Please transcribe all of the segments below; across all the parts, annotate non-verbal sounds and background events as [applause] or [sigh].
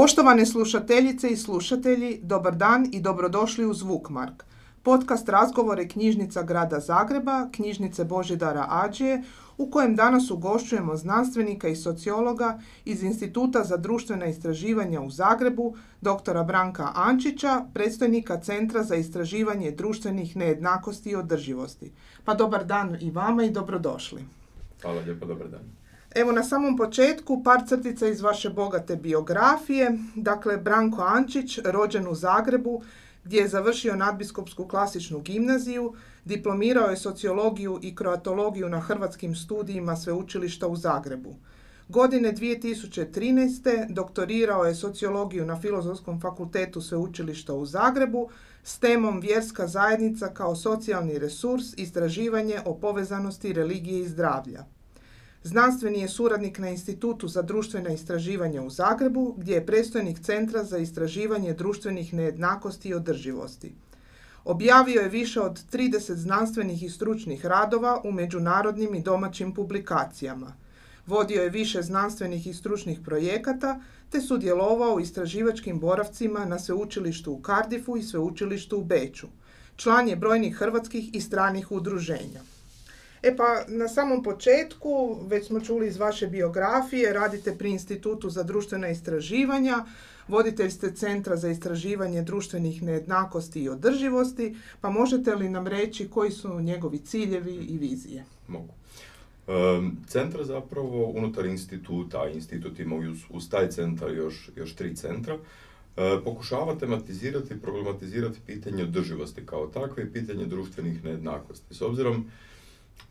Poštovane slušateljice i slušatelji, dobar dan i dobrodošli u Zvukmark. Podcast razgovore knjižnica Grada Zagreba, knjižnice Božidara Ađije, u kojem danas ugošćujemo znanstvenika i sociologa iz Instituta za društvena istraživanja u Zagrebu, doktora Branka Ančića, predstojnika Centra za istraživanje društvenih nejednakosti i održivosti. Pa dobar dan i vama i dobrodošli. Hvala lijepo, dobar dan. Evo na samom početku par crtica iz vaše bogate biografije. Dakle, Branko Ančić, rođen u Zagrebu, gdje je završio nadbiskupsku klasičnu gimnaziju, diplomirao je sociologiju i kroatologiju na hrvatskim studijima sveučilišta u Zagrebu. Godine 2013. doktorirao je sociologiju na Filozofskom fakultetu sveučilišta u Zagrebu s temom Vjerska zajednica kao socijalni resurs, istraživanje o povezanosti religije i zdravlja. Znanstveni je suradnik na Institutu za društvena istraživanja u Zagrebu, gdje je predstojnik Centra za istraživanje društvenih nejednakosti i održivosti. Objavio je više od 30 znanstvenih i stručnih radova u međunarodnim i domaćim publikacijama. Vodio je više znanstvenih i stručnih projekata te sudjelovao u istraživačkim boravcima na sveučilištu u Cardiffu i sveučilištu u Beču. Član je brojnih hrvatskih i stranih udruženja. E pa na samom početku, već smo čuli iz vaše biografije, radite pri Institutu za društvena istraživanja, voditelj ste Centra za istraživanje društvenih nejednakosti i održivosti, pa možete li nam reći koji su njegovi ciljevi i vizije? Mogu. centar zapravo unutar instituta, institut ima uz, uz taj centar još, još tri centra, e, pokušava tematizirati i problematizirati pitanje održivosti kao takve i pitanje društvenih nejednakosti. S obzirom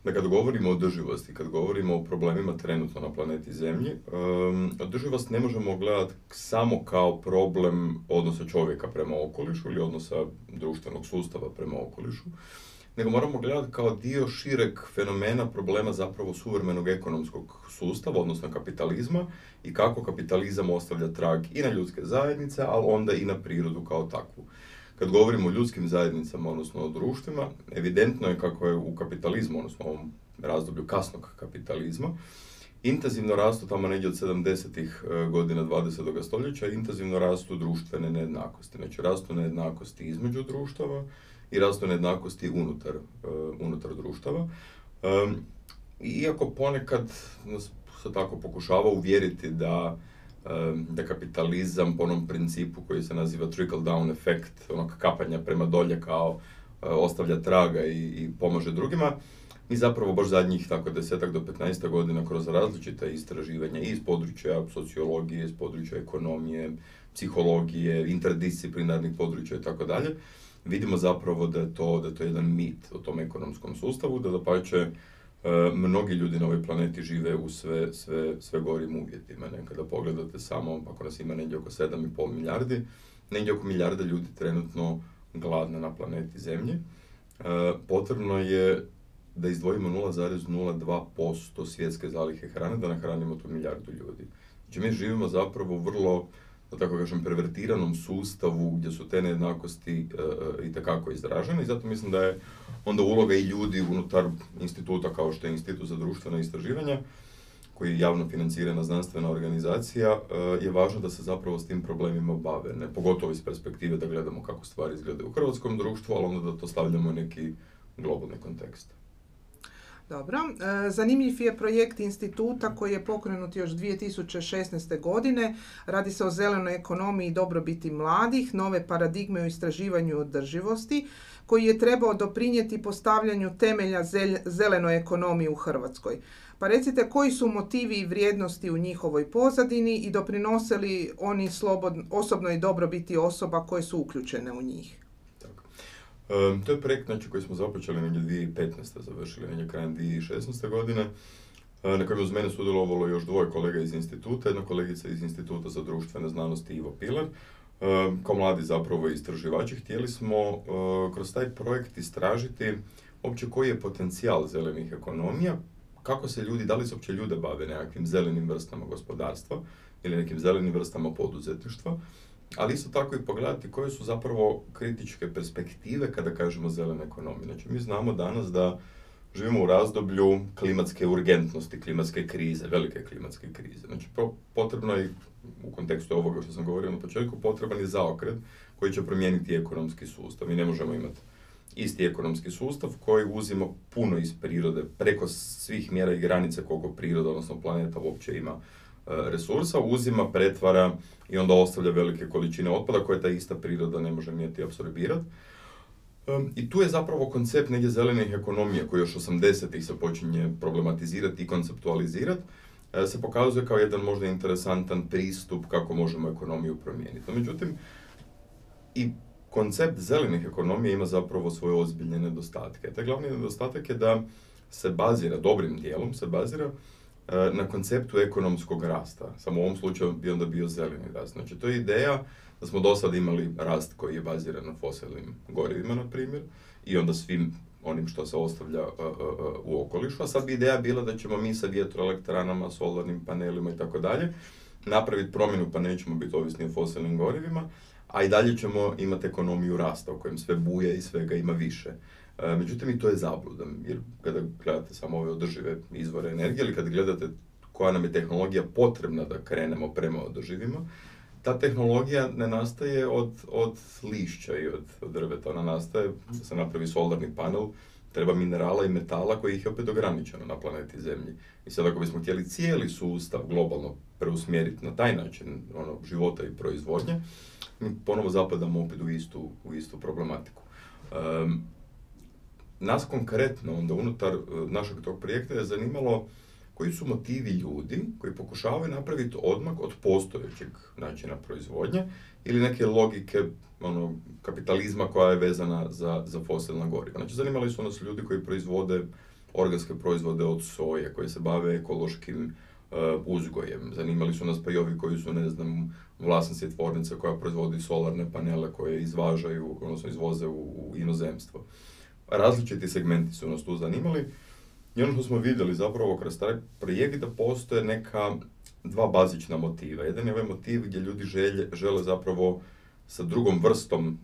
da kad govorimo o održivosti, kad govorimo o problemima trenutno na planeti Zemlji, um, održivost ne možemo gledati samo kao problem odnosa čovjeka prema okolišu ili odnosa društvenog sustava prema okolišu, nego moramo gledati kao dio šireg fenomena problema zapravo suvremenog ekonomskog sustava, odnosno kapitalizma i kako kapitalizam ostavlja trag i na ljudske zajednice, ali onda i na prirodu kao takvu. Kad govorimo o ljudskim zajednicama, odnosno o društvima, evidentno je kako je u kapitalizmu, odnosno u ovom razdoblju kasnog kapitalizma, intenzivno rastu tamo negdje od 70. E, godina 20. stoljeća, intenzivno rastu društvene nejednakosti. Znači, rastu nejednakosti između društava i rastu nejednakosti unutar, e, unutar društava. Iako ponekad nas se tako pokušava uvjeriti da da kapitalizam po onom principu koji se naziva trickle down efekt, onog kapanja prema dolje kao e, ostavlja traga i, i pomaže drugima. Mi zapravo baš zadnjih tako desetak do 15 godina kroz različita istraživanja iz područja sociologije, iz područja ekonomije, psihologije, interdisciplinarnih područja i tako dalje, vidimo zapravo da je to, da je to jedan mit o tom ekonomskom sustavu, da da mnogi ljudi na ovoj planeti žive u sve, sve, sve gorim uvjetima. Kada pogledate samo, ako nas ima negdje oko 7,5 milijardi, negdje oko milijarda ljudi trenutno gladna na planeti Zemlji. E, potrebno je da izdvojimo 0,02% svjetske zalihe hrane da nahranimo tu milijardu ljudi. Znači mi živimo zapravo vrlo da tako kažem, pervertiranom sustavu gdje su te nejednakosti e, e, i takako izražene i zato mislim da je onda uloga i ljudi unutar instituta kao što je Institut za društvena istraživanja koji je javno financirana znanstvena organizacija, e, je važno da se zapravo s tim problemima bave, ne pogotovo iz perspektive da gledamo kako stvari izgledaju u hrvatskom društvu, ali onda da to stavljamo u neki globalni kontekst. Dobro. E, zanimljiv je projekt instituta koji je pokrenut još 2016. godine. Radi se o zelenoj ekonomiji i dobrobiti mladih, nove paradigme u istraživanju održivosti, koji je trebao doprinijeti postavljanju temelja zelenoj ekonomiji u Hrvatskoj. Pa recite koji su motivi i vrijednosti u njihovoj pozadini i doprinose li oni slobodno, osobnoj dobrobiti osoba koje su uključene u njih? To je projekt znači, koji smo započeli negdje 2015. završili negdje krajem 2016. godine na kojem uz mene sudjelovalo još dvoje kolega iz instituta, jedna kolegica iz instituta za društvene znanosti Ivo Pilar. Kao mladi zapravo istraživači htjeli smo kroz taj projekt istražiti uopće koji je potencijal zelenih ekonomija, kako se ljudi, da li se uopće ljude bave nekakvim zelenim vrstama gospodarstva ili nekim zelenim vrstama poduzetništva, ali isto tako i pogledati koje su zapravo kritičke perspektive kada kažemo zelene ekonomije. Znači, mi znamo danas da živimo u razdoblju klimatske urgentnosti, klimatske krize, velike klimatske krize. Znači, potrebno je, u kontekstu ovoga što sam govorio na početku, potreban je zaokret koji će promijeniti ekonomski sustav. Mi ne možemo imati isti ekonomski sustav koji uzima puno iz prirode, preko svih mjera i granice koliko priroda, odnosno planeta uopće ima resursa, uzima, pretvara i onda ostavlja velike količine otpada koje ta ista priroda ne može nijeti apsorbirati. I tu je zapravo koncept negdje zelenih ekonomija koji još 80-ih se počinje problematizirati i konceptualizirati, e, se pokazuje kao jedan možda interesantan pristup kako možemo ekonomiju promijeniti. Međutim, i koncept zelenih ekonomija ima zapravo svoje ozbiljne nedostatke. Taj glavni nedostatak je da se bazira, dobrim dijelom se bazira e, na konceptu ekonomskog rasta. Samo u ovom slučaju bi onda bio zeleni rast. Znači, to je ideja da smo do sada imali rast koji je baziran na fosilnim gorivima, na primjer, i onda svim onim što se ostavlja uh, u okolišu, a sad bi ideja bila da ćemo mi sa vjetroelektranama, solarnim panelima i tako dalje napraviti promjenu pa nećemo biti ovisni o fosilnim gorivima, a i dalje ćemo imati ekonomiju rasta u kojem sve buje i svega ima više. Međutim, i to je zabluda, jer kada gledate samo ove održive izvore energije ili kada gledate koja nam je tehnologija potrebna da krenemo prema održivima, ta tehnologija ne nastaje od, od lišća i od, od drveta, ona nastaje da se napravi solarni panel, treba minerala i metala koji ih je opet ograničeno na planeti Zemlji. I sad ako bismo htjeli cijeli sustav globalno preusmjeriti na taj način ono, života i proizvodnje, mi ponovo zapadamo opet u istu, u istu problematiku. Um, nas konkretno onda unutar uh, našeg tog projekta je zanimalo koji su motivi ljudi koji pokušavaju napraviti odmak od postojećeg načina proizvodnje ili neke logike ono, kapitalizma koja je vezana za, za fosilna goriva. Znači, zanimali su nas ljudi koji proizvode organske proizvode od soje, koji se bave ekološkim uh, uzgojem. Zanimali su nas pa i ovi koji su, ne znam, vlasnici tvornice koja proizvodi solarne panele koje izvažaju, odnosno izvoze u, u inozemstvo. Različiti segmenti su nas tu zanimali. I ono što smo vidjeli zapravo kroz taj projekt da postoje neka dva bazična motiva. Jedan je ovaj motiv gdje ljudi želje, žele zapravo sa drugom vrstom,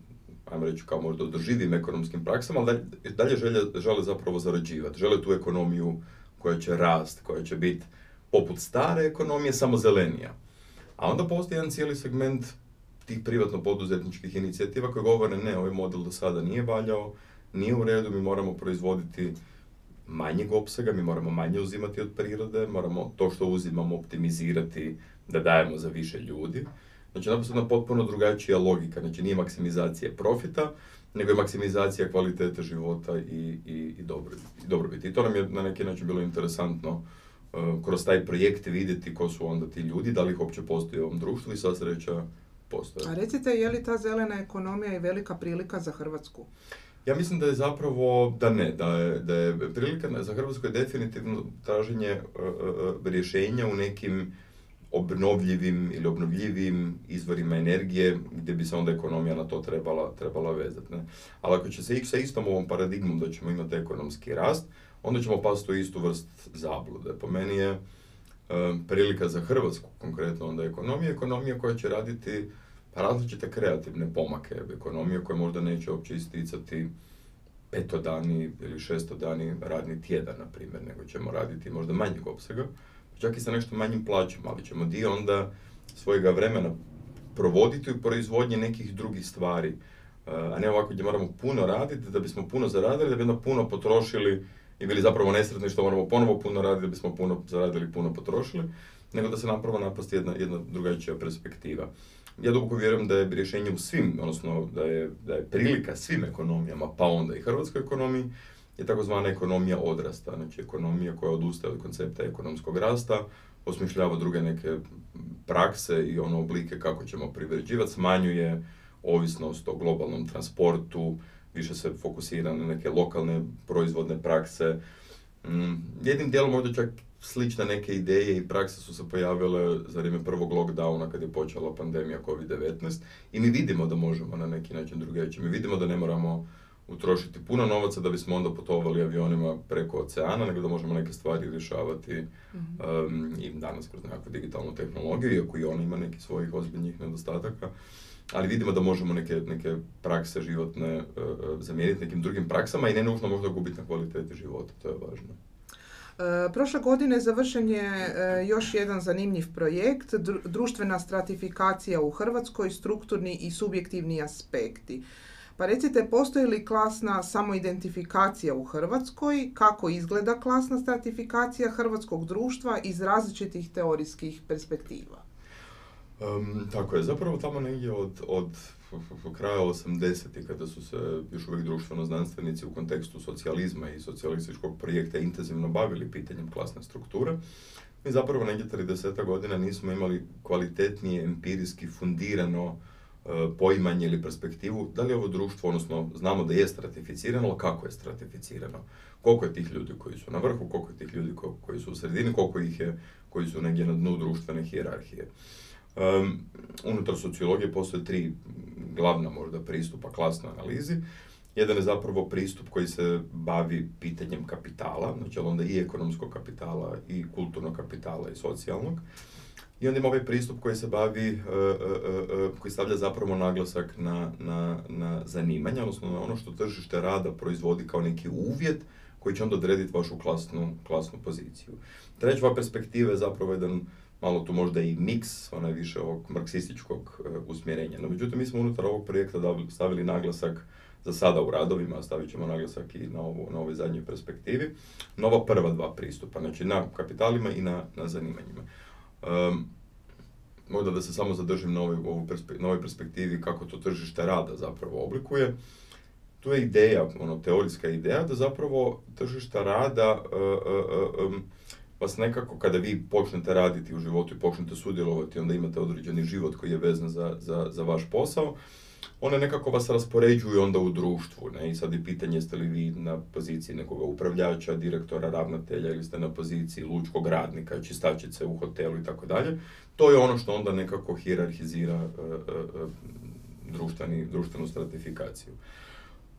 ajmo reći kao možda održivim ekonomskim praksama, ali dalje žele, žele zapravo zarađivati. Žele tu ekonomiju koja će rast, koja će biti poput stare ekonomije, samo zelenija. A onda postoji jedan cijeli segment tih privatno poduzetničkih inicijativa koje govore ne, ovaj model do sada nije valjao, nije u redu, mi moramo proizvoditi manjeg opsega, mi moramo manje uzimati od prirode, moramo to što uzimamo optimizirati da dajemo za više ljudi. Znači, naprosto potpuno drugačija logika. Znači, nije maksimizacija profita, nego je maksimizacija kvalitete života i, i, i dobrobiti. I to nam je na neki način bilo interesantno uh, kroz taj projekt vidjeti ko su onda ti ljudi, da li ih uopće postoji u ovom društvu i sva sreća postoje. A recite, je li ta zelena ekonomija i velika prilika za Hrvatsku? Ja mislim da je zapravo, da ne, da je, da je prilika za Hrvatsku je definitivno traženje uh, rješenja u nekim obnovljivim ili obnovljivim izvorima energije gdje bi se onda ekonomija na to trebala, trebala vezati. Ne? Ali ako će se ići sa istom ovom paradigmom da ćemo imati ekonomski rast, onda ćemo pasti u istu vrst zablude. Po meni je prilika za Hrvatsku, konkretno onda ekonomija, ekonomija koja će raditi različite kreativne pomake ekonomije koje možda neće uopće isticati petodani ili šestodani radni tjedan, na primjer, nego ćemo raditi možda manjeg opsega, čak i sa nešto manjim plaćama, ali ćemo dio onda svojega vremena provoditi u proizvodnji nekih drugih stvari, a ne ovako gdje moramo puno raditi da bismo puno zaradili, da bi onda puno potrošili i bili zapravo nesretni što moramo ponovo puno raditi da bismo puno zaradili, puno potrošili, nego da se napravo naprosto jedna, jedna drugačija perspektiva ja duboko vjerujem da je rješenje u svim, odnosno da je, da je prilika svim ekonomijama, pa onda i hrvatskoj ekonomiji, je takozvana ekonomija odrasta, znači ekonomija koja odustaje od koncepta ekonomskog rasta, osmišljava druge neke prakse i ono oblike kako ćemo privređivati, smanjuje ovisnost o globalnom transportu, više se fokusira na neke lokalne proizvodne prakse. Mm, jednim dijelom možda čak slične neke ideje i prakse su se pojavile za vrijeme prvog lockdowna kad je počela pandemija COVID-19 i mi vidimo da možemo na neki način drugačije. Mi vidimo da ne moramo utrošiti puno novaca da bismo onda putovali avionima preko oceana, nego da možemo neke stvari rješavati um, i danas kroz nekakvu digitalnu tehnologiju, iako i ona ima nekih svojih ozbiljnih nedostataka. ali vidimo da možemo neke, neke prakse životne zamijeniti nekim drugim praksama i ne nužno možda gubiti na kvaliteti života, to je važno. E, prošle godine završen je e, još jedan zanimljiv projekt, društvena stratifikacija u Hrvatskoj, strukturni i subjektivni aspekti. Pa recite, postoji li klasna samoidentifikacija u Hrvatskoj? Kako izgleda klasna stratifikacija hrvatskog društva iz različitih teorijskih perspektiva? tako je, zapravo tamo negdje od, od kraja 80. kada su se još uvijek društveno znanstvenici u kontekstu socijalizma i socijalističkog projekta intenzivno bavili pitanjem klasne strukture, mi zapravo negdje 30 godina nismo imali kvalitetnije empirijski fundirano e, poimanje ili perspektivu da li je ovo društvo, odnosno znamo da je stratificirano, ali kako je stratificirano. Koliko je tih ljudi koji su na vrhu, koliko je tih ljudi koji su u sredini, koliko ih je koji su negdje na dnu društvene hijerarhije. Um, unutar sociologije postoje tri glavna možda pristupa klasnoj analizi. Jedan je zapravo pristup koji se bavi pitanjem kapitala, znači onda i ekonomskog kapitala i kulturnog kapitala i socijalnog. I onda ima ovaj pristup koji se bavi, uh, uh, uh, koji stavlja zapravo naglasak na, na, na zanimanje, odnosno na ono što tržište rada proizvodi kao neki uvjet koji će onda odrediti vašu klasnu, klasnu poziciju. Treća perspektiva je zapravo jedan malo tu možda i miks, onaj više ovog marksističkog uh, usmjerenja. No, međutim, mi smo unutar ovog projekta stavili naglasak za sada u radovima, stavit ćemo naglasak i na, ovo, na ovoj zadnjoj perspektivi, nova prva dva pristupa, znači na kapitalima i na, na zanimanjima. Um, možda da se samo zadržim na ovoj, ovoj perspektivi kako to tržište rada zapravo oblikuje. Tu je ideja, ono, teorijska ideja da zapravo tržišta rada uh, vas nekako kada vi počnete raditi u životu i počnete sudjelovati, onda imate određeni život koji je vezan za, za, za vaš posao, one nekako vas raspoređuju onda u društvu. Ne? I sad je pitanje jeste li vi na poziciji nekoga upravljača, direktora, ravnatelja ili ste na poziciji lučkog radnika, čistačice u hotelu i tako dalje. To je ono što onda nekako hirarhizira uh, uh, društveni, društvenu stratifikaciju.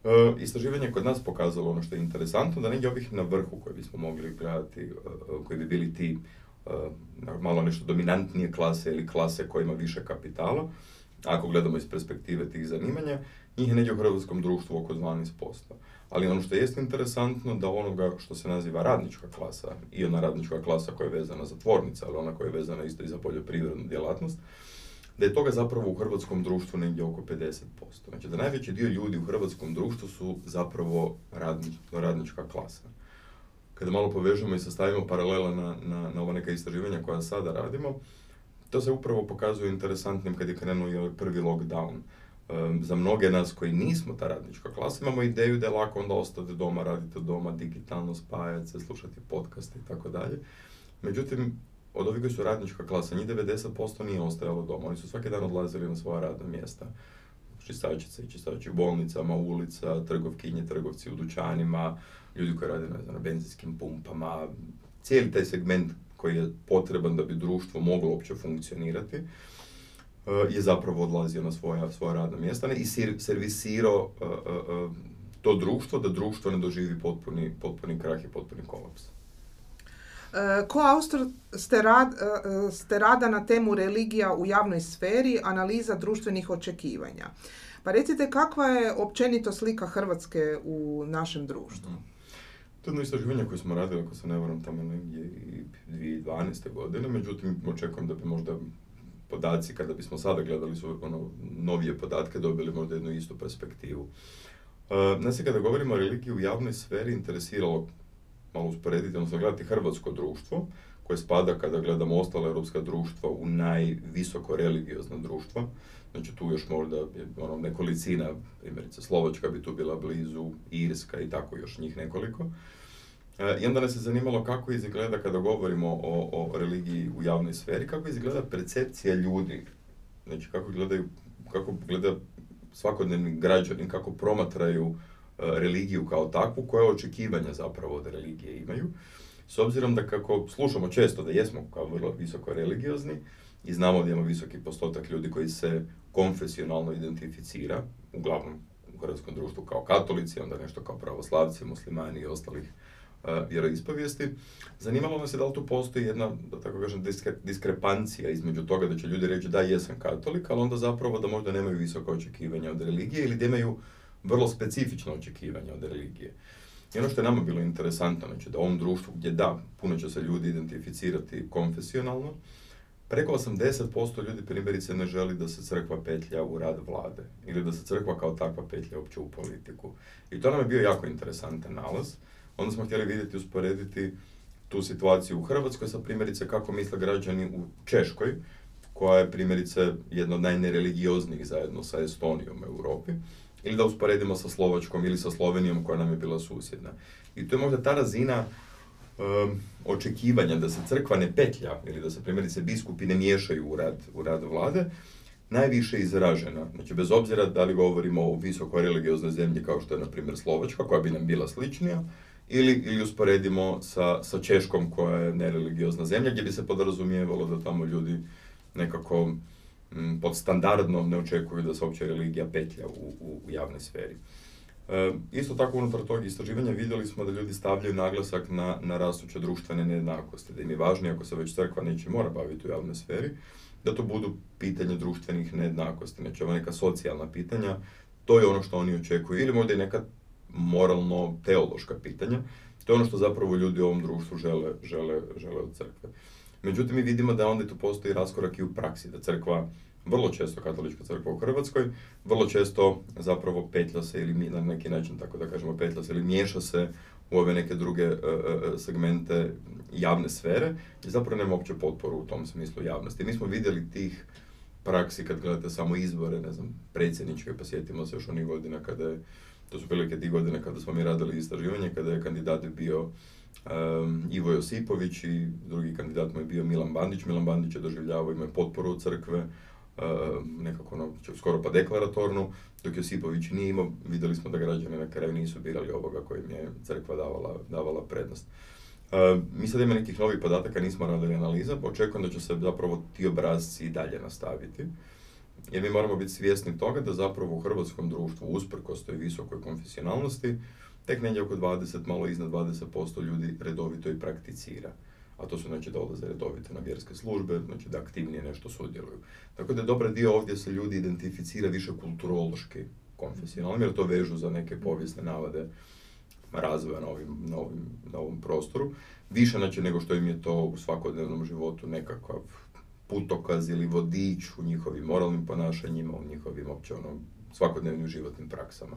E, istraživanje kod nas pokazalo ono što je interesantno, da negdje ovih na vrhu koje bismo mogli gledati, e, koji bi bili ti e, malo nešto dominantnije klase ili klase koja ima više kapitala, ako gledamo iz perspektive tih zanimanja, njih je negdje u hrvatskom društvu oko 12%. Ali ono što jest interesantno da onoga što se naziva radnička klasa i ona radnička klasa koja je vezana za tvornice, ali ona koja je vezana isto i za poljoprivrednu djelatnost, da je toga zapravo u hrvatskom društvu negdje oko 50%. Znači da najveći dio ljudi u hrvatskom društvu su zapravo radnička klasa. Kada malo povežemo i sastavimo paralele na, na, na ova neka istraživanja koja sada radimo, to se upravo pokazuje interesantnim kad je krenuo ovaj prvi lockdown. za mnoge nas koji nismo ta radnička klasa, imamo ideju da je lako onda ostati doma, raditi doma, digitalno spajati se, slušati podcaste i tako dalje. Međutim, od ovih koji su radnička klasa, njih 90% nije ostajalo doma. Oni su svaki dan odlazili na svoja radna mjesta. Čistačice i čistači u bolnicama, ulica, trgovkinje, trgovci u dućanima, ljudi koji rade na benzinskim pumpama. Cijeli taj segment koji je potreban da bi društvo moglo uopće funkcionirati eh, je zapravo odlazio na svoja, svoja radna mjesta i servisirao eh, eh, to društvo, da društvo ne doživi potpuni, potpuni krah i potpuni kolaps. Ko autor ste, rad, e, ste rada na temu religija u javnoj sferi, analiza društvenih očekivanja. Pa recite kakva je općenito slika Hrvatske u našem društvu? Mhm. To je jedno istraživanje koje smo radili, ako se ne varam, tamo negdje i 2012. godine, međutim očekujem da bi možda podaci, kada bismo sada gledali su ono, novije podatke, dobili možda jednu istu perspektivu. Uh, kada govorimo o religiji u javnoj sferi interesiralo malo usporediti, odnosno gledati hrvatsko društvo, koje spada kada gledamo ostale europska društva u najvisoko religiozna društva. Znači tu još možda ono, nekolicina, primjerice Slovačka bi tu bila blizu, Irska i tako još njih nekoliko. E, I onda nas je zanimalo kako izgleda kada govorimo o, o religiji u javnoj sferi, kako izgleda percepcija ljudi, znači kako gledaju, kako gleda svakodnevni građani, kako promatraju religiju kao takvu, koje očekivanja zapravo od religije imaju. S obzirom da kako slušamo često da jesmo kao vrlo visoko religiozni i znamo da imamo visoki postotak ljudi koji se konfesionalno identificira, uglavnom u hrvatskom društvu kao katolici, onda nešto kao pravoslavci, muslimani i ostalih vjeroispovijesti. Zanimalo nas je da li tu postoji jedna, da tako kažem, diskrepancija između toga da će ljudi reći da jesam katolik, ali onda zapravo da možda nemaju visoka očekivanja od religije ili da imaju vrlo specifično očekivanja od religije. I ono što je nama bilo interesantno, znači da u ovom društvu gdje da, puno će se ljudi identificirati konfesionalno, preko 80% ljudi primjerice ne želi da se crkva petlja u rad vlade ili da se crkva kao takva petlja uopće u politiku. I to nam je bio jako interesantan nalaz. Onda smo htjeli vidjeti, usporediti tu situaciju u Hrvatskoj sa primjerice kako misle građani u Češkoj, koja je primjerice jedna od najnereligijoznijih zajedno sa Estonijom u Europi, ili da usporedimo sa Slovačkom ili sa Slovenijom koja nam je bila susjedna. I to je možda ta razina um, očekivanja da se crkva ne petlja ili da se primjerice biskupi ne miješaju u rad, u rad vlade, najviše izražena. Znači, bez obzira da li govorimo o visoko religioznoj zemlji kao što je, na primjer, Slovačka, koja bi nam bila sličnija, ili, ili usporedimo sa, sa Češkom, koja je nereligiozna zemlja, gdje bi se podrazumijevalo da tamo ljudi nekako m, podstandardno ne očekuju da se uopće religija petlja u, u, u javnoj sferi. E, isto tako unutar tog istraživanja vidjeli smo da ljudi stavljaju naglasak na, na rastuće društvene nejednakosti, da im je važnije ako se već crkva neće mora baviti u javnoj sferi, da to budu pitanje društvenih nejednakosti, znači ovo neka socijalna pitanja, to je ono što oni očekuju, ili možda i neka moralno-teološka pitanja, to je ono što zapravo ljudi u ovom društvu žele, žele, žele od crkve. Međutim, mi vidimo da onda tu postoji raskorak i u praksi, da crkva vrlo često katolička crkva u Hrvatskoj, vrlo često zapravo petlja se ili na neki način, tako da kažemo, petlja se ili miješa se u ove neke druge uh, segmente javne sfere i zapravo nema uopće potporu u tom smislu javnosti. Mi smo vidjeli tih praksi kad gledate samo izbore, ne znam, predsjedničke, pa sjetimo se još onih godina kada je, to su prilike ti godine kada smo mi radili istraživanje, kada je kandidat bio Ivo Josipović i drugi kandidat mu je bio Milan Bandić. Milan Bandić je doživljavao, imao potporu od crkve, nekako ono, skoro pa deklaratornu, dok Josipović nije imao, vidjeli smo da građani na kraju nisu birali ovoga kojim je crkva davala, davala prednost. Uh, mi sad ima nekih novih podataka, nismo radili analiza, pa očekujem da će se zapravo ti obrazci i dalje nastaviti. Jer mi moramo biti svjesni toga da zapravo u hrvatskom društvu, usprkos toj visokoj konfesionalnosti, tek negdje oko 20, malo iznad 20% ljudi redovito i prakticira a to su znači da odlaze redovito na vjerske službe, znači da aktivnije nešto sudjeluju. Tako da dobar dio ovdje se ljudi identificira više kulturološki konfesionalno, jer to vežu za neke povijesne navade razvoja na, ovim, na, ovim, na ovom prostoru. Više znači nego što im je to u svakodnevnom životu nekakav putokaz ili vodič u njihovim moralnim ponašanjima, u njihovim opće ono, svakodnevnim životnim praksama.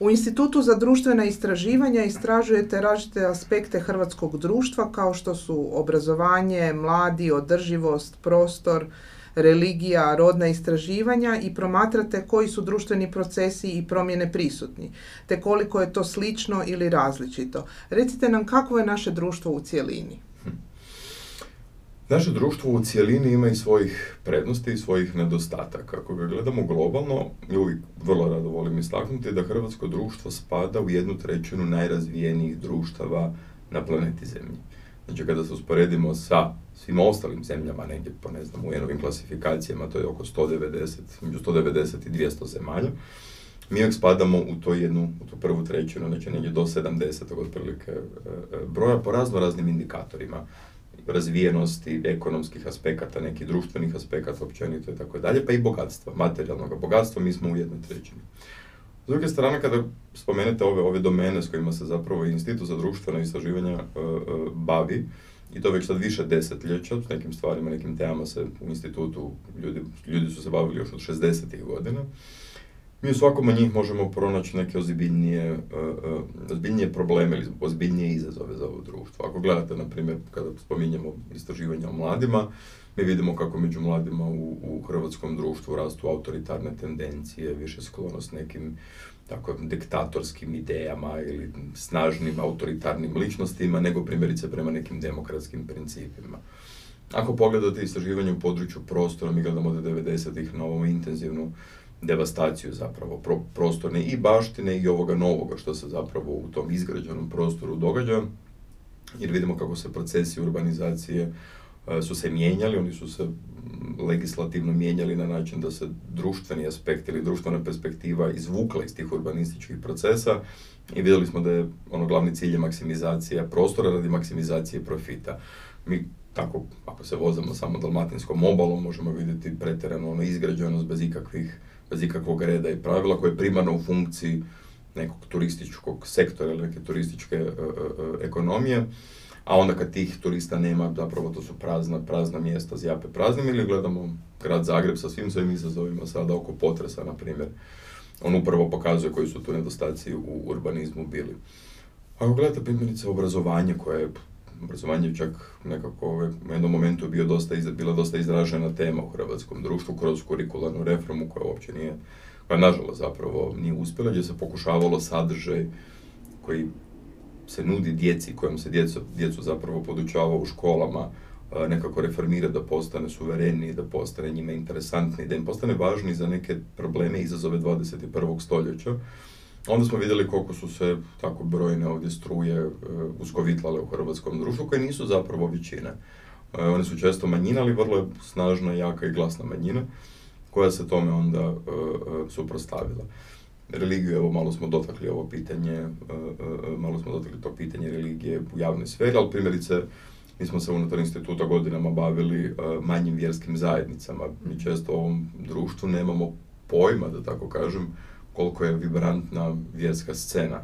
U Institutu za društvena istraživanja istražujete različite aspekte hrvatskog društva kao što su obrazovanje, mladi, održivost, prostor, religija, rodna istraživanja i promatrate koji su društveni procesi i promjene prisutni, te koliko je to slično ili različito. Recite nam kako je naše društvo u cjelini. Naše društvo u cijelini ima i svojih prednosti i svojih nedostataka. Ako ga gledamo globalno, i uvijek vrlo rado volim istaknuti da hrvatsko društvo spada u jednu trećinu najrazvijenijih društava na planeti Zemlji. Znači kada se usporedimo sa svim ostalim zemljama, negdje po ne znam, u ovim klasifikacijama, to je oko 190, među 190 i 200 zemalja, mi uvijek spadamo u to jednu, u tu prvu trećinu, znači negdje do 70. otprilike e, e, broja po razno raznim indikatorima razvijenosti, ekonomskih aspekata, nekih društvenih aspekata općenito i tako dalje, pa i bogatstva, materijalnog bogatstva, mi smo u jednoj trećini. S druge strane, kada spomenete ove, ove domene s kojima se zapravo Institut za društveno istraživanja e, bavi, i to već sad više desetljeća, s nekim stvarima, nekim temama se u institutu ljudi, ljudi su se bavili još od 60. godina, mi u svakom od njih možemo pronaći neke ozbiljnije, uh, ozbiljnije probleme ili ozbiljnije izazove za ovo društvo. Ako gledate, na primjer, kada spominjemo istraživanja o mladima, mi vidimo kako među mladima u, u hrvatskom društvu rastu autoritarne tendencije, više sklonost nekim tako diktatorskim idejama ili snažnim autoritarnim ličnostima, nego primjerice prema nekim demokratskim principima. Ako pogledate istraživanje u području prostora, mi gledamo od 90-ih na ovom intenzivnu devastaciju zapravo pro, prostorne i baštine i ovoga novoga što se zapravo u tom izgrađenom prostoru događa, jer vidimo kako se procesi urbanizacije e, su se mijenjali, oni su se legislativno mijenjali na način da se društveni aspekt ili društvena perspektiva izvukla iz tih urbanističkih procesa i vidjeli smo da je ono glavni cilj je maksimizacija prostora radi maksimizacije profita. Mi tako, ako se vozimo samo dalmatinskom obalom, možemo vidjeti pretjerano ono izgrađenost bez ikakvih, bez ikakvog reda i pravila koje je primarno u funkciji nekog turističkog sektora ili neke turističke e, e, e, ekonomije, a onda kad tih turista nema, zapravo to su prazna, prazna mjesta, zjape praznim ili gledamo grad Zagreb sa svim svojim izazovima sada oko potresa, na primjer. On upravo pokazuje koji su tu nedostaci u urbanizmu bili. Ako gledate primjerice obrazovanje koje je obrazovanje čak nekako ovaj, u jednom momentu bio dosta, bila dosta izražena tema u hrvatskom društvu kroz kurikularnu reformu koja uopće nije, koja nažalost zapravo nije uspjela, gdje se pokušavalo sadržaj koji se nudi djeci, kojom se djecu, djecu zapravo podučava u školama, nekako reformira da postane suvereniji, da postane njima interesantni, da im postane važni za neke probleme i izazove 21. stoljeća. Onda smo vidjeli koliko su se tako brojne ovdje struje e, uskovitlale u hrvatskom društvu, koje nisu zapravo većine. E, one su često manjina, ali vrlo snažna, jaka i glasna manjina, koja se tome onda e, suprostavila. Religiju, evo, malo smo dotakli ovo pitanje, malo smo dotakli to pitanje religije u javnoj sferi, ali primjerice, mi smo se unutar instituta godinama bavili manjim vjerskim zajednicama. Mi često u ovom društvu nemamo pojma, da tako kažem, koliko je vibrantna vjerska scena.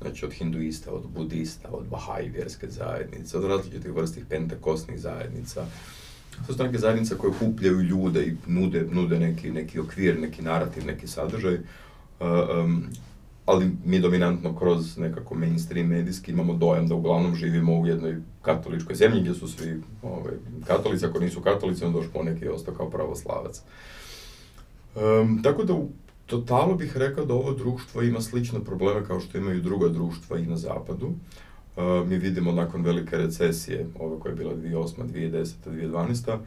Znači od hinduista, od budista, od bahaj vjerske zajednice, od različitih vrstih pentekosnih zajednica. To su neke zajednice koje kupljaju ljude i nude, nude neki, neki okvir, neki narativ, neki sadržaj. Uh, ali mi dominantno kroz nekako mainstream medijski imamo dojam da uglavnom živimo u jednoj katoličkoj zemlji gdje su svi ovaj, katolici, ako nisu katolici, onda još poneki ostao kao pravoslavac. Um, tako da u totalu bih rekao da ovo društvo ima slične probleme kao što imaju druga društva i na zapadu. Uh, mi vidimo nakon velike recesije, ove koja je bila 2008. 2010. 2012.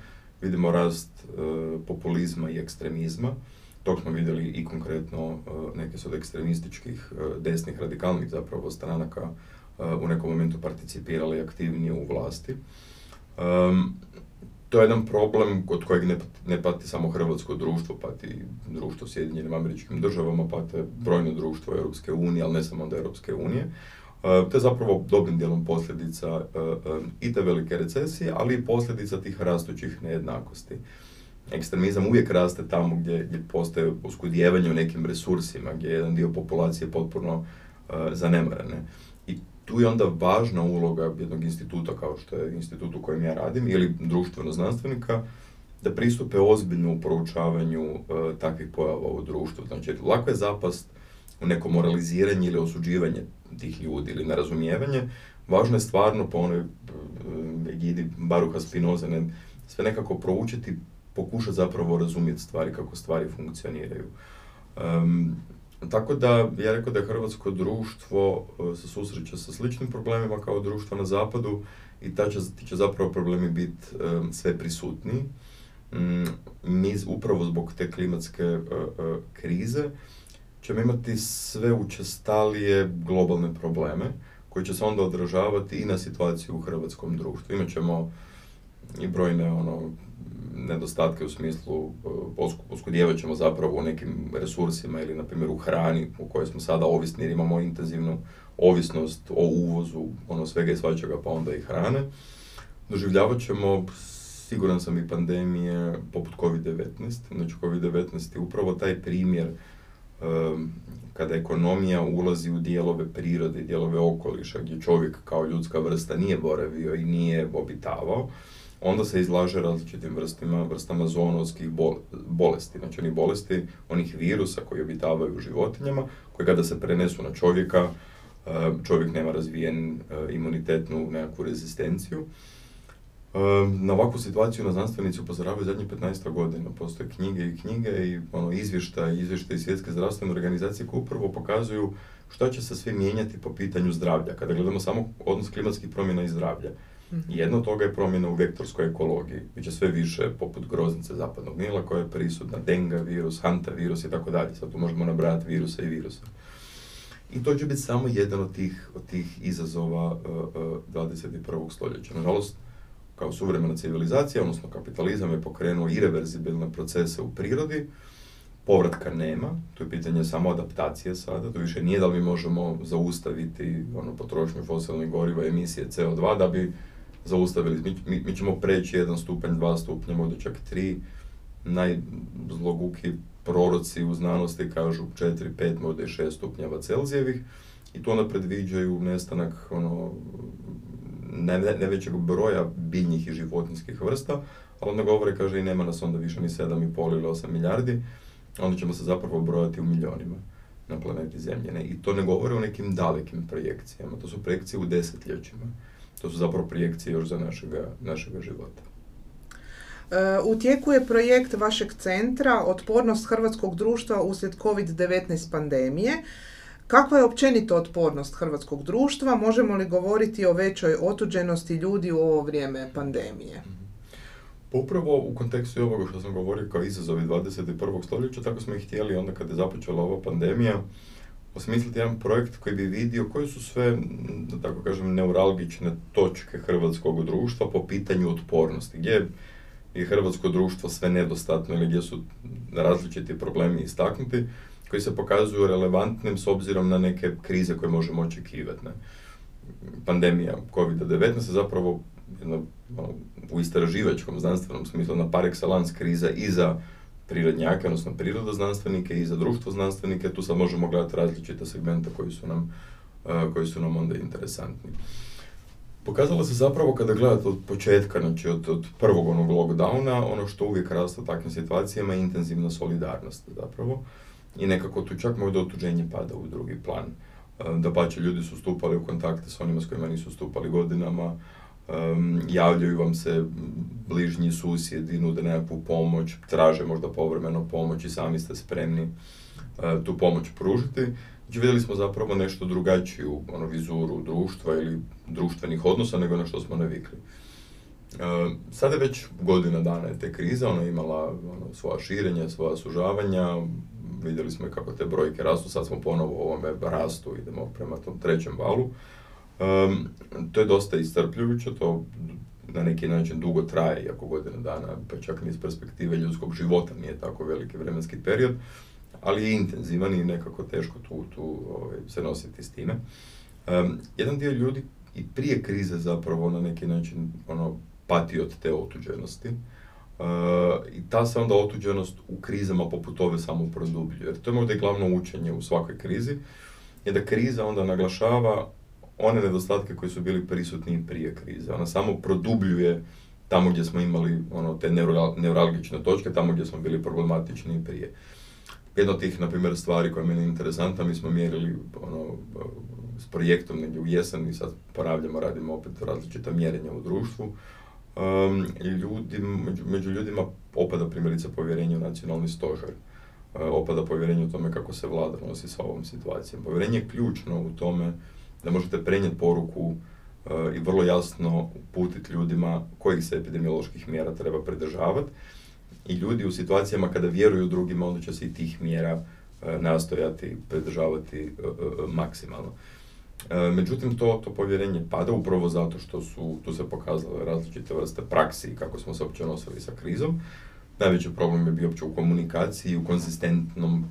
vidimo rast uh, populizma i ekstremizma. Tog smo vidjeli i konkretno uh, neke od ekstremističkih desnih radikalnih zapravo stranaka u nekom momentu participirali aktivnije u vlasti. To je jedan problem kod kojeg ne, ne pati samo hrvatsko društvo, pati društvo Sjedinjenim američkim državama, pate brojno društvo Europske unije, ali ne samo onda Europske unije. Uh, to je zapravo dobrim dijelom posljedica uh, uh, i te velike recesije, ali i posljedica tih rastućih nejednakosti. Ekstremizam uvijek raste tamo gdje, gdje postoje uskudijevanje u nekim resursima, gdje je jedan dio populacije potpuno zanemarane tu je onda važna uloga jednog instituta kao što je institut u kojem ja radim ili društveno znanstvenika da pristupe ozbiljno u proučavanju uh, takvih pojava u društvu. Znači, lako je zapast u neko moraliziranje ili osuđivanje tih ljudi ili nerazumijevanje. Važno je stvarno po onoj uh, egidi Baruha Spinoza ne, sve nekako proučiti, pokušati zapravo razumjeti stvari kako stvari funkcioniraju. Um, tako da, ja rekao da je hrvatsko društvo e, se susreće sa sličnim problemima kao društvo na zapadu i ta će, ti će zapravo problemi biti e, sve prisutniji. Mm, mi upravo zbog te klimatske e, krize ćemo imati sve učestalije globalne probleme koji će se onda odražavati i na situaciju u hrvatskom društvu. Imaćemo i brojne ono, nedostatke u smislu e, poskudjevat zapravo u nekim resursima ili na primjer u hrani u kojoj smo sada ovisni jer imamo intenzivnu ovisnost o uvozu ono svega i svačega pa onda i hrane. Doživljavat ćemo siguran sam i pandemije poput COVID-19. Znači COVID-19 je upravo taj primjer um, kada ekonomija ulazi u dijelove prirode dijelove okoliša gdje čovjek kao ljudska vrsta nije boravio i nije obitavao onda se izlaže različitim vrstima, vrstama zoonotskih bolesti, znači onih bolesti, onih virusa koji obitavaju u životinjama, koji kada se prenesu na čovjeka, e, čovjek nema razvijen e, imunitetnu nekakvu rezistenciju. E, na ovakvu situaciju na znanstvenici upozoravaju zadnjih 15 godina. Postoje knjige i knjige i ono, izvještaj, izvještaj svjetske zdravstvene organizacije koje upravo pokazuju što će se sve mijenjati po pitanju zdravlja. Kada gledamo samo odnos klimatskih promjena i zdravlja. Mhm. Jedno od toga je promjena u vektorskoj ekologiji. Biće sve više poput groznice zapadnog nila koja je prisutna, denga virus, hanta virus i tako dalje. Sad tu možemo nabrati virusa i virusa. I to će biti samo jedan od tih, od tih izazova uh, uh, 21. stoljeća. Nažalost, kao suvremena civilizacija, odnosno kapitalizam je pokrenuo irreverzibilne procese u prirodi povratka nema, to je pitanje samo adaptacije sada, to više nije da li možemo zaustaviti ono, potrošnju fosilnih goriva, emisije CO2 da bi zaustavili. Mi, mi, mi ćemo preći jedan stupanj, dva stupnja, možda čak tri. Najzloguki proroci u znanosti kažu 4, 5, možda i 6 stupnjeva Celzijevih i to onda predviđaju nestanak ono, ne, ne većeg broja biljnih i životinskih vrsta, ali onda govore, kaže, i nema nas onda više ni 7,5 ili 8 milijardi, onda ćemo se zapravo brojati u milionima na planeti Zemlje. Ne? I to ne govore o nekim dalekim projekcijama, to su projekcije u desetljećima. To su zapravo projekcije još za našega, našega života. E, u tijeku je projekt vašeg centra Otpornost hrvatskog društva uslijed COVID-19 pandemije. Kakva je općenito otpornost hrvatskog društva? Možemo li govoriti o većoj otuđenosti ljudi u ovo vrijeme pandemije? Pa upravo u kontekstu ovoga što sam govorio kao izazovi 21. stoljeća, tako smo i htjeli onda kada je započela ova pandemija, osmisliti jedan projekt koji bi vidio koje su sve, da tako kažem, neuralgične točke hrvatskog društva po pitanju otpornosti. Gdje je hrvatsko društvo sve nedostatno ili gdje su različiti problemi istaknuti koji se pokazuju relevantnim s obzirom na neke krize koje možemo očekivati. Ne? Pandemija COVID-19 je zapravo jedno, ono, u istraživačkom znanstvenom smislu na par excellence kriza i za prirodnjake, odnosno prirodoznanstvenike i za društvo znanstvenike, tu sad možemo gledati različite segmente koji su nam, koji su nam onda interesantni. Pokazalo se zapravo kada gledate od početka, znači od, od prvog onog lockdowna, ono što uvijek raste u takvim situacijama je intenzivna solidarnost zapravo i nekako tu čak možda otuđenje pada u drugi plan. Da pače, ljudi su stupali u kontakte s onima s kojima nisu stupali godinama, um, javljaju vam se bližnji susjedi, nude nekakvu pomoć, traže možda povremeno pomoć i sami ste spremni uh, tu pomoć pružiti. Znači vidjeli smo zapravo nešto drugačiju ono, vizuru društva ili društvenih odnosa nego na što smo navikli. Uh, sada je već godina dana je te krize, ona je imala ono, svoja širenja, svoja sužavanja, vidjeli smo kako te brojke rastu, sad smo ponovo u ovome rastu, idemo prema tom trećem valu. Um, to je dosta iscrpljujuće, to na neki način dugo traje, iako godina dana, pa čak ni iz perspektive ljudskog života nije tako veliki vremenski period, ali je intenzivan i nekako teško tu, tu ovaj, se nositi s time. Um, jedan dio ljudi i prije krize zapravo na neki način ono, pati od te otuđenosti. Uh, I ta se onda otuđenost u krizama poput ove samo produbljuje. Jer to je možda i glavno učenje u svakoj krizi, je da kriza onda naglašava one nedostatke koji su bili prisutni prije krize. Ona samo produbljuje tamo gdje smo imali ono, te neuralgične točke, tamo gdje smo bili problematični prije. Jedna od tih, na primjer, stvari koja je meni interesantna, mi smo mjerili ono, s projektom negdje u jesen i sad ponavljamo, radimo opet različita mjerenja u društvu. Um, ljudi, među, među, ljudima opada primjerice povjerenje u nacionalni stožer. Uh, opada povjerenje u tome kako se vlada nosi sa ovom situacijom. Povjerenje je ključno u tome da možete prenijeti poruku uh, i vrlo jasno uputiti ljudima kojih se epidemioloških mjera treba pridržavati. I ljudi u situacijama kada vjeruju drugima, onda će se i tih mjera uh, nastojati pridržavati uh, maksimalno. Međutim, to, to povjerenje pada upravo zato što su, tu se pokazale različite vrste praksi kako smo se uopće nosili sa krizom. Najveći problem je bio uopće u komunikaciji i u konzistentnom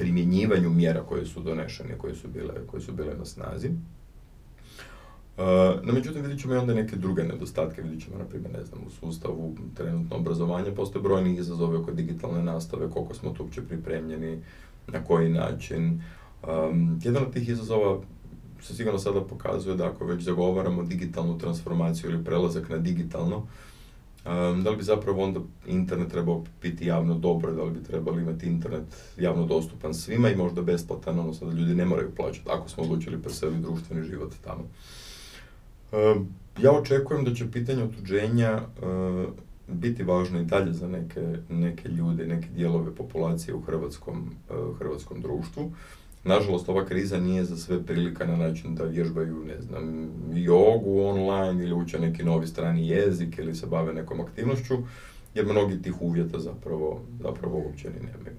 primjenjivanju mjera koje su donešene, koje su bile, koje su bile na snazi. Uh, no, međutim, vidjet ćemo i onda neke druge nedostatke, vidjet ćemo, na primjer, ne znam, u sustavu trenutno obrazovanja postoje brojni izazovi oko digitalne nastave, koliko smo tu uopće pripremljeni, na koji način. Um, jedan od tih izazova se sigurno sada pokazuje da ako već zagovaramo digitalnu transformaciju ili prelazak na digitalno, da li bi zapravo onda internet trebao biti javno dobro, da li bi trebali imati internet javno dostupan svima i možda besplatan, odnosno da ljudi ne moraju plaćati ako smo odlučili preseliti društveni život tamo. Ja očekujem da će pitanje otuđenja biti važno i dalje za neke, neke ljude, neke dijelove populacije u hrvatskom, hrvatskom društvu. Nažalost, ova kriza nije za sve prilika na način da vježbaju, ne znam, jogu online ili uče neki novi strani jezik ili se bave nekom aktivnošću, jer mnogi tih uvjeta zapravo, zapravo uopće ni nemaju.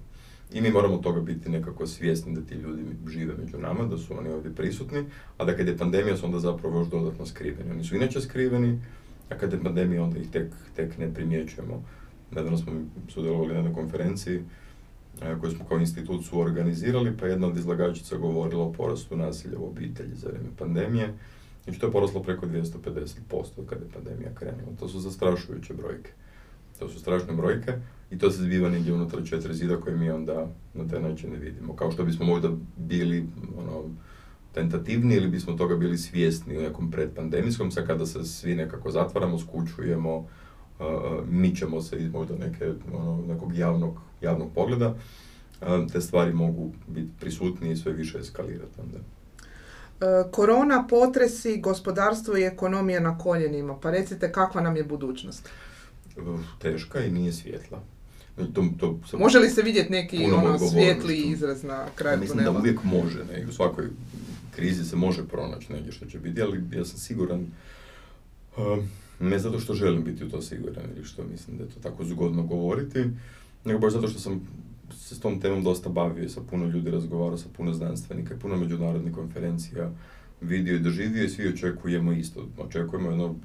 I mi moramo toga biti nekako svjesni da ti ljudi žive među nama, da su oni ovdje prisutni, a da kad je pandemija su onda zapravo još dodatno skriveni. Oni su inače skriveni, a kad je pandemija onda ih tek, tek ne primjećujemo. Nedavno smo sudjelovali na jednoj konferenciji e, koju smo kao institut su organizirali, pa jedna od izlagačica govorila o porastu nasilja u obitelji za vrijeme pandemije. Znači to je poraslo preko 250% kada je pandemija krenula. To su zastrašujuće brojke. To su strašne brojke i to se zbiva negdje unutar četiri zida koje mi onda na taj način ne vidimo. Kao što bismo možda bili ono, tentativni ili bismo toga bili svjesni u nekom predpandemijskom, sad kada se svi nekako zatvaramo, skučujemo, uh, mičemo se iz možda neke, ono, nekog javnog, javnog pogleda, te stvari mogu biti prisutnije i sve više eskalirati onda. E, korona, potresi, gospodarstvo i ekonomija na koljenima. Pa recite kakva nam je budućnost? Teška i nije svjetla. To, to može li se vidjeti neki ono, svijetli izraz na kraju ja, Mislim da uvijek može, ne? u svakoj krizi se može pronaći negdje što će biti, ali ja sam siguran, um, ne zato što želim biti u to siguran ili što mislim da je to tako zgodno govoriti, nego baš zato što sam se s tom temom dosta bavio sa puno ljudi razgovarao, sa puno znanstvenika puno međunarodnih konferencija vidio i doživio i svi očekujemo isto. Očekujemo jedno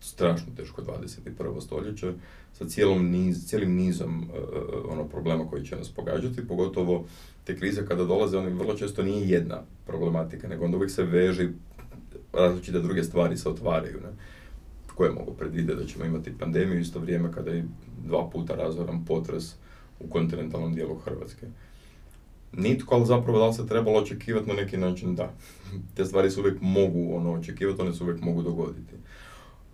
strašno teško 21. stoljeće sa cijelom niz, cijelim nizom uh, ono problema koji će nas pogađati, pogotovo te krize kada dolaze, oni vrlo često nije jedna problematika, nego onda uvijek se veže različite druge stvari se otvaraju. Ne? Koje mogu predvidjeti da ćemo imati pandemiju isto vrijeme kada je dva puta razoran potres u kontinentalnom dijelu Hrvatske. Nitko, ali zapravo da li se trebalo očekivati na neki način, da. [laughs] Te stvari se uvijek mogu ono, očekivati, one se uvijek mogu dogoditi.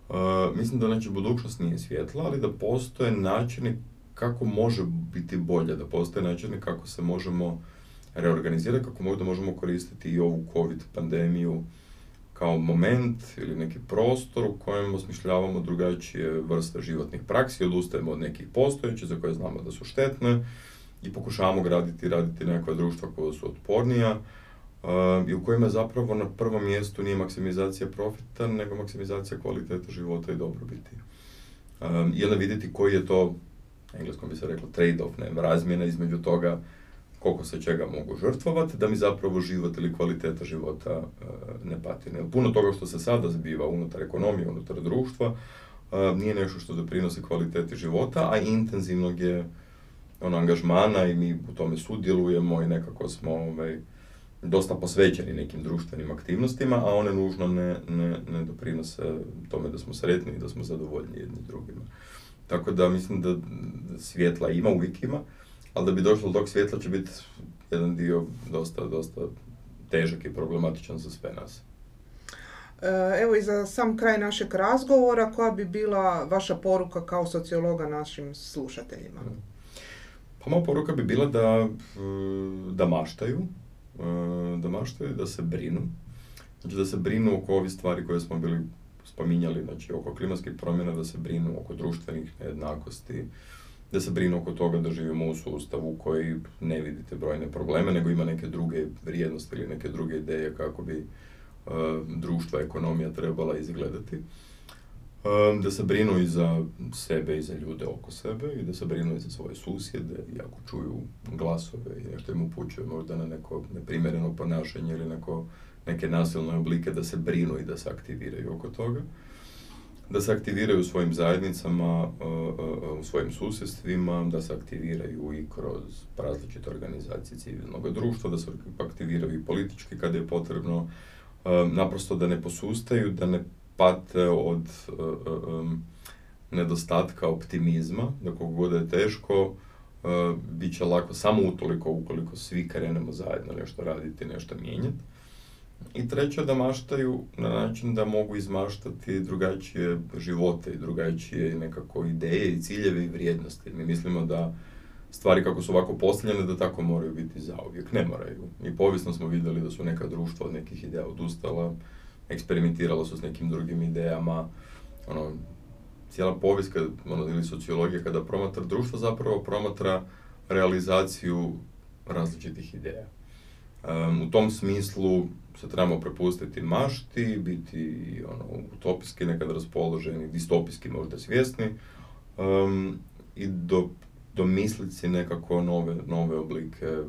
Uh, mislim da neće budućnost nije svjetla, ali da postoje načini kako može biti bolje, da postoje načini kako se možemo reorganizirati, kako možda možemo koristiti i ovu COVID pandemiju kao moment ili neki prostor u kojem osmišljavamo drugačije vrste životnih praksi, odustajemo od nekih postojećih za koje znamo da su štetne i pokušavamo graditi raditi nekakva društva koja su otpornija uh, i u kojima zapravo na prvom mjestu nije maksimizacija profita, nego maksimizacija kvalitete života i dobrobiti. Um, I onda vidjeti koji je to, engleskom bi se reklo trade-off, ne, razmjena između toga koliko se čega mogu žrtvovati, da mi zapravo život ili kvaliteta života e, ne pati. Puno toga što se sada zbiva unutar ekonomije, unutar društva, e, nije nešto što doprinosi kvaliteti života, a intenzivnog je ono, angažmana i mi u tome sudjelujemo i nekako smo ovaj, dosta posvećeni nekim društvenim aktivnostima, a one nužno ne, ne, doprinose tome da smo sretni i da smo zadovoljni jedni drugima. Tako da mislim da svjetla ima, uvijek ima, ali da bi došlo do tog svjetla će biti jedan dio dosta, dosta težak i problematičan za sve nas. E, evo i za sam kraj našeg razgovora, koja bi bila vaša poruka kao sociologa našim slušateljima? Pa moja poruka bi bila da, e, da maštaju, e, da maštaju, da se brinu. Znači da se brinu oko ovih stvari koje smo bili spominjali, znači oko klimatskih promjena, da se brinu oko društvenih nejednakosti, da se brinu oko toga da živimo u sustavu koji ne vidite brojne probleme, nego ima neke druge vrijednosti ili neke druge ideje kako bi uh, društva, ekonomija trebala izgledati. Uh, da se brinu i za sebe i za ljude oko sebe i da se brinu i za svoje susjede i ako čuju glasove i nešto im upućuje možda na neko neprimjereno ponašanje ili neko, neke nasilne oblike da se brinu i da se aktiviraju oko toga da se aktiviraju u svojim zajednicama, e, e, u svojim susjedstvima, da se aktiviraju i kroz različite organizacije civilnog društva, da se aktiviraju i politički kada je potrebno, e, naprosto da ne posustaju, da ne pate od nedostatka optimizma, da koliko god je teško, bit će lako samo utoliko ukoliko svi krenemo zajedno nešto raditi, nešto mijenjati. I treće, da maštaju na način da mogu izmaštati drugačije živote i drugačije nekako ideje i ciljeve i vrijednosti. Mi mislimo da stvari kako su ovako postavljene da tako moraju biti zauvijek. Ne moraju. I povijesno smo vidjeli da su neka društva od nekih ideja odustala, eksperimentirala su s nekim drugim idejama. Ono, cijela povijest ono, ili sociologija kada promatra društvo zapravo promatra realizaciju različitih ideja. Um, u tom smislu se trebamo prepustiti mašti, biti ono, utopijski nekad raspoloženi, distopijski možda svjesni um, i do, domisliti si nekako nove, nove oblike uh,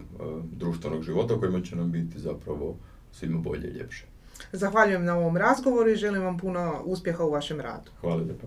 društvenog života kojima će nam biti zapravo svima bolje i ljepše. Zahvaljujem na ovom razgovoru i želim vam puno uspjeha u vašem radu. Hvala lijepo.